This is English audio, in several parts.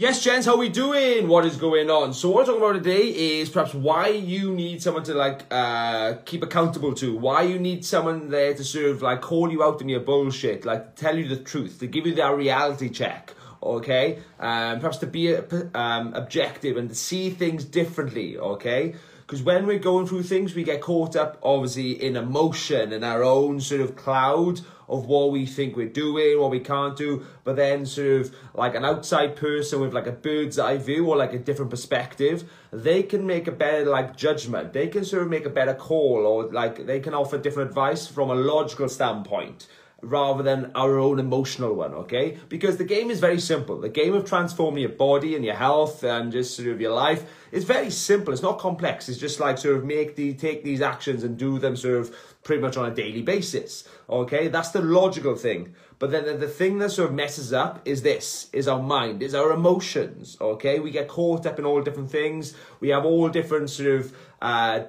Yes, gents, how we doing? What is going on? So what I'm talking about today is perhaps why you need someone to like uh, keep accountable to. Why you need someone there to sort of like call you out on your bullshit, like tell you the truth, to give you that reality check. Okay, um, perhaps to be um, objective and to see things differently. Okay, because when we're going through things, we get caught up obviously in emotion and our own sort of cloud of what we think we're doing, what we can't do. But then sort of like an outside person with like a bird's eye view or like a different perspective, they can make a better like judgment. They can sort of make a better call or like they can offer different advice from a logical standpoint rather than our own emotional one, okay? Because the game is very simple. The game of transforming your body and your health and just sort of your life is very simple. It's not complex. It's just like sort of make the take these actions and do them sort of pretty much on a daily basis. Okay, that's the logical thing. But then the thing that sort of messes up is this: is our mind, is our emotions. Okay, we get caught up in all different things. We have all different sort of uh,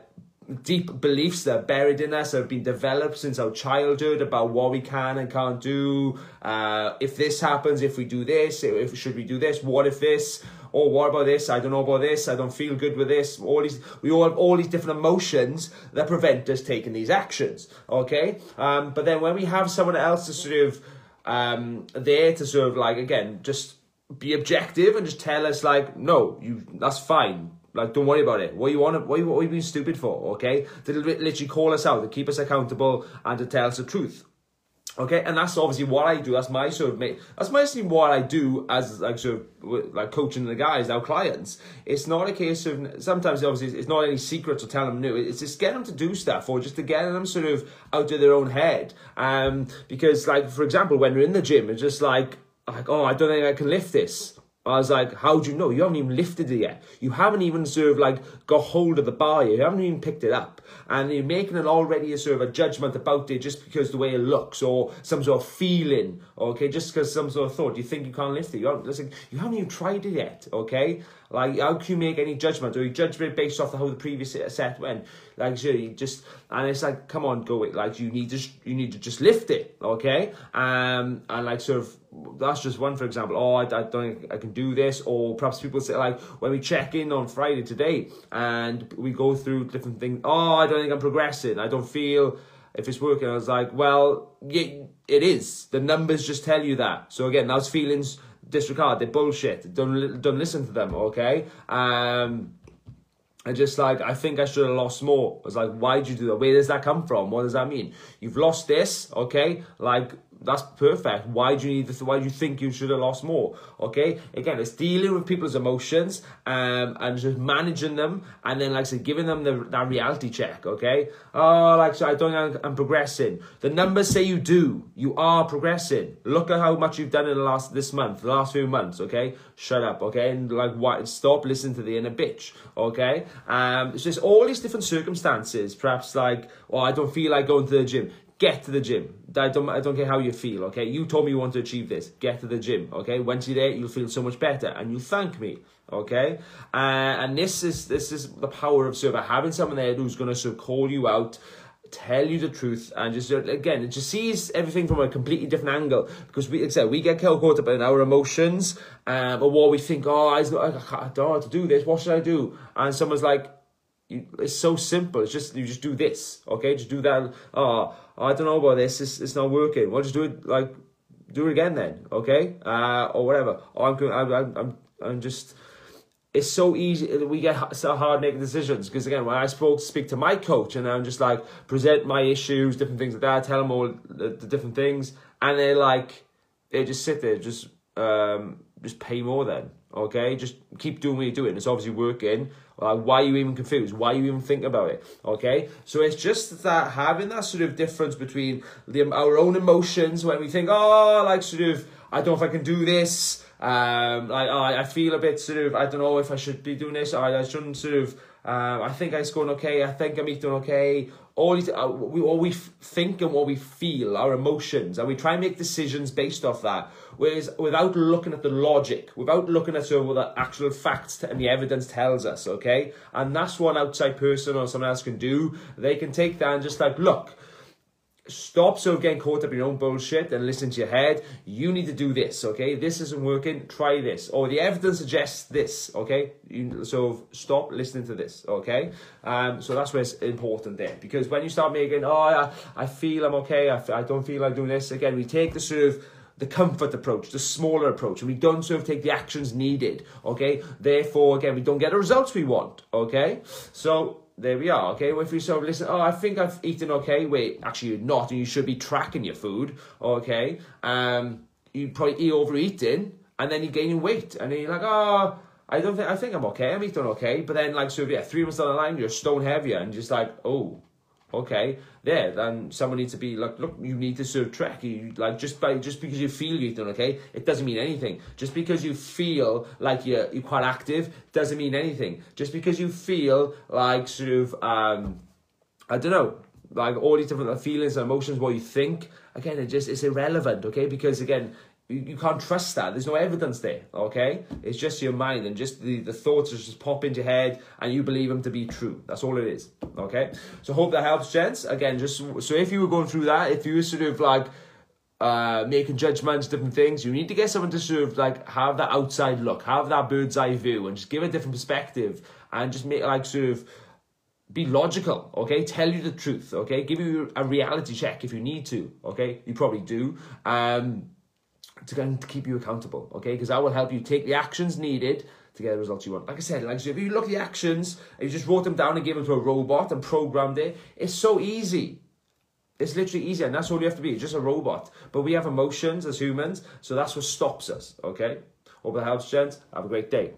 deep beliefs that are buried in us that have been developed since our childhood about what we can and can't do. Uh, if this happens, if we do this, if should we do this? What if this? Or what about this? I don't know about this. I don't feel good with this. All these, we all have all these different emotions that prevent us taking these actions. Okay, um, but then when we have someone else to sort of um, there to sort of like again just be objective and just tell us like no, you that's fine like, don't worry about it. What you want? What you, what you being stupid for? Okay, to literally call us out, to keep us accountable, and to tell us the truth. Okay, and that's obviously what I do. That's my sort of mate. That's mostly what I do as like sort of like coaching the guys, our clients. It's not a case of sometimes obviously it's not any secret to tell them new. It's just get them to do stuff or just to get them sort of out of their own head. Um, because like for example, when we're in the gym, it's just like like oh I don't think I can lift this. I was like, how do you know? You haven't even lifted it yet. You haven't even sort of like got hold of the bar yet. You haven't even picked it up. And you're making it already a sort of a judgment about it just because the way it looks or some sort of feeling, okay? Just because some sort of thought. You think you can't lift it. You haven't, listen, you haven't even tried it yet, okay? Like, how can you make any judgment? Or you judge it based off of how the previous set went? Like, sure, you just, and it's like, come on, go it. Like, you need to, you need to just lift it, okay? Um, and like, sort of, that's just one for example oh I, I don't I can do this or perhaps people say like when we check in on Friday today and we go through different things oh I don't think I'm progressing I don't feel if it's working I was like well it is the numbers just tell you that so again those feelings disregard they're bullshit don't don't listen to them okay um I just like I think I should have lost more. I was like, why did you do that? Where does that come from? What does that mean? You've lost this, okay? Like that's perfect. Why do you need this? Why do you think you should have lost more? Okay, again, it's dealing with people's emotions um, and just managing them, and then like I said, giving them the, that reality check. Okay, oh, like so I don't I'm progressing. The numbers say you do. You are progressing. Look at how much you've done in the last this month, the last few months. Okay, shut up. Okay, and like what? Stop listening to the inner bitch. Okay, um, it's just all these different circumstances. Perhaps like, oh, I don't feel like going to the gym get to the gym. I don't, I don't care how you feel, okay? You told me you want to achieve this. Get to the gym, okay? Once you're there, you'll feel so much better and you'll thank me, okay? Uh, and this is this is the power of sort of having someone there who's going to sort of call you out, tell you the truth, and just again, it just sees everything from a completely different angle. Because we, like I said, we get caught up in our emotions, um, or what we think. Oh, I, I don't know how to do this. What should I do? And someone's like, it's so simple. It's just you just do this, okay? Just do that. Oh, I don't know about this. It's, it's not working. Well, just do it like do it again then, okay? Uh, or whatever. Oh, I'm. I'm, I'm I'm just. It's so easy. We get so hard making decisions because again, when I spoke speak to my coach and I'm just like present my issues, different things like that, tell them all the, the different things, and they like they just sit there, just um, just pay more then, okay? Just keep doing what you're doing. It's obviously working. Like, why are you even confused? Why are you even thinking about it? Okay, so it's just that having that sort of difference between the, our own emotions when we think, oh, like sort of, I don't know if I can do this. Um, like oh, I feel a bit sort of, I don't know if I should be doing this. Or I shouldn't sort of. Um, I think I'm going okay. I think I'm eating okay all uh, we, what we think and what we feel, our emotions, and we try and make decisions based off that. Whereas without looking at the logic, without looking at what the actual facts and the evidence tells us, okay? And that's what an outside person or someone else can do. They can take that and just like, look, stop sort of getting caught up in your own bullshit and listen to your head. You need to do this, okay? This isn't working, try this. Or the evidence suggests this, okay? You, so stop listening to this, okay? Um, so that's where it's important there. Because when you start making, oh, I, I feel I'm okay, I, I don't feel like doing this, again, we take the sort of the comfort approach, the smaller approach, and we don't sort of take the actions needed, okay? Therefore, again, we don't get the results we want, okay? So there we are, okay? Well, if you sort of listen, oh, I think I've eaten okay. Wait, actually you're not, and you should be tracking your food, okay? Um, you probably eat overeating, and then you're gaining weight, and then you're like, oh, I don't think, I think I'm okay, I'm eating okay. But then, like, so yeah, three months down the line, you're stone heavier, and just like, oh, okay, there, then someone needs to be like, look, you need to serve track. You like just by just because you feel you're eating okay, it doesn't mean anything. Just because you feel like you're you're quite active doesn't mean anything. Just because you feel like sort of um, I don't know, like all these different feelings and emotions, what you think, again, it just it's irrelevant, okay? Because again, you, can't trust that. There's no evidence there, okay? It's just your mind and just the, the thoughts just pop into your head and you believe them to be true. That's all it is, okay? So hope that helps, gents. Again, just so if you were going through that, if you were sort of like uh, making judgments, different things, you need to get someone to sort of like have that outside look, have that bird's eye view and just give a different perspective and just make like sort of be logical, okay? Tell you the truth, okay? Give you a reality check if you need to, okay? You probably do. Um, to, to keep you accountable, okay? Because that will help you take the actions needed to get the results you want. Like I said, like if you look at the actions and you just wrote them down and gave them to a robot and programmed it, it's so easy. It's literally easy, and that's all you have to be, just a robot. But we have emotions as humans, so that's what stops us, okay? Hope that helps, gents. Have a great day.